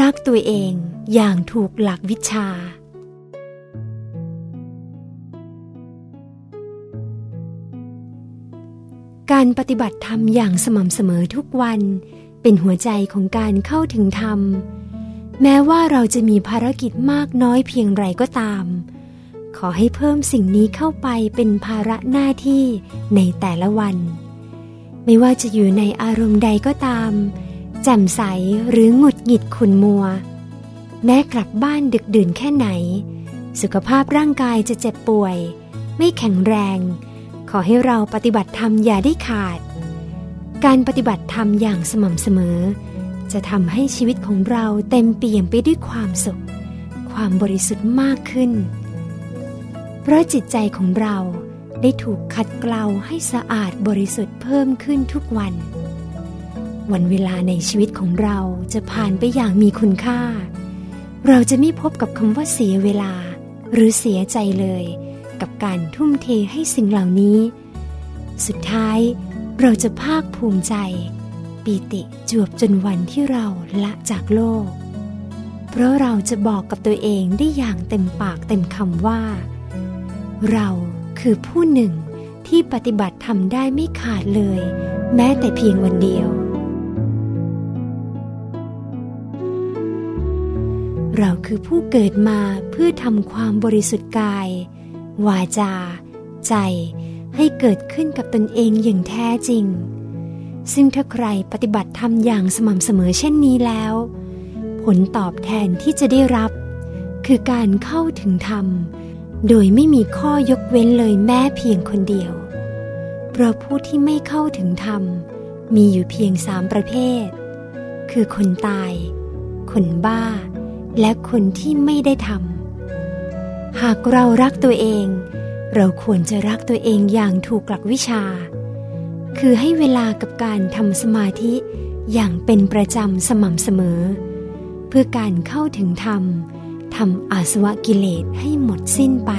รักตัวเองอย่างถูกหลักวิชา การปฏิบัติธรรมอย่างสม่ำเสมอทุกวันเป็นหัวใจของการเข้าถึงธรรม แม้ว่าเราจะมีภารกิจมากน้อยเพียงไรก็ตาม ขอให้เพิ่มสิ่งนี้เข้าไปเป็นภาระหน้าที่ในแต่ละวัน ไม่ว่าจะอยู่ในอารมณ์ใดก็ตาม แจ่มใสหรือหงุดหงิดขุนมัว แม้กลับบ้านดึกดื่นแค่ไหน สุขภาพร่างกายจะเจ็บป่วย ไม่แข็งแรง ขอให้เราปฏิบัติธรรมอย่าได้ขาด การปฏิบัติธรรมอย่างสม่ำเสมอ จะทำให้ชีวิตของเราเต็มเปี่ยมไปด้วยความสุข ความบริสุทธิ์มากขึ้น เพราะจิตใจของเราได้ถูกขัดเกลาให้สะอาดบริสุทธิ์เพิ่มขึ้นทุกวัน วันเวลาในชีวิตของเราจะผ่านไปอย่างมีคุณค่า เราจะไม่พบกับคำว่าเสียเวลา หรือเสียใจเลย กับการทุ่มเทให้สิ่งเหล่านี้ สุดท้ายเราจะภาคภูมิใจ ปีติจวบจนวันที่เราละจากโลก เพราะเราจะบอกกับตัวเองได้อย่างเต็มปากเต็มคำว่า เราคือผู้หนึ่งที่ปฏิบัติทำได้ไม่ขาดเลย แม้แต่เพียงวันเดียว เราคือผู้เกิดมาเพื่อทำความบริสุทธิ์กาย วาจา ใจให้เกิดขึ้นกับตนเองอย่างแท้จริง ซึ่งถ้าใครปฏิบัติธรรมอย่างสม่ำเสมอเช่นนี้แล้ว ผลตอบแทนที่จะได้รับ คือการเข้าถึงธรรม โดยไม่มีข้อยกเว้นเลยแม้เพียงคนเดียว เพราะผู้ที่ไม่เข้าถึงธรรม มีอยู่เพียงสามประเภท คือคนตาย คนบ้า และคนที่ไม่ได้ทำหากเรารักตัวเอง เราควรจะรักตัวเองอย่างถูกหลักวิชา คือให้เวลากับการทำสมาธิอย่างเป็นประจำสม่ำเสมอ เพื่อการเข้าถึงธรรมทำอาสวะกิเลสให้หมดสิ้นไป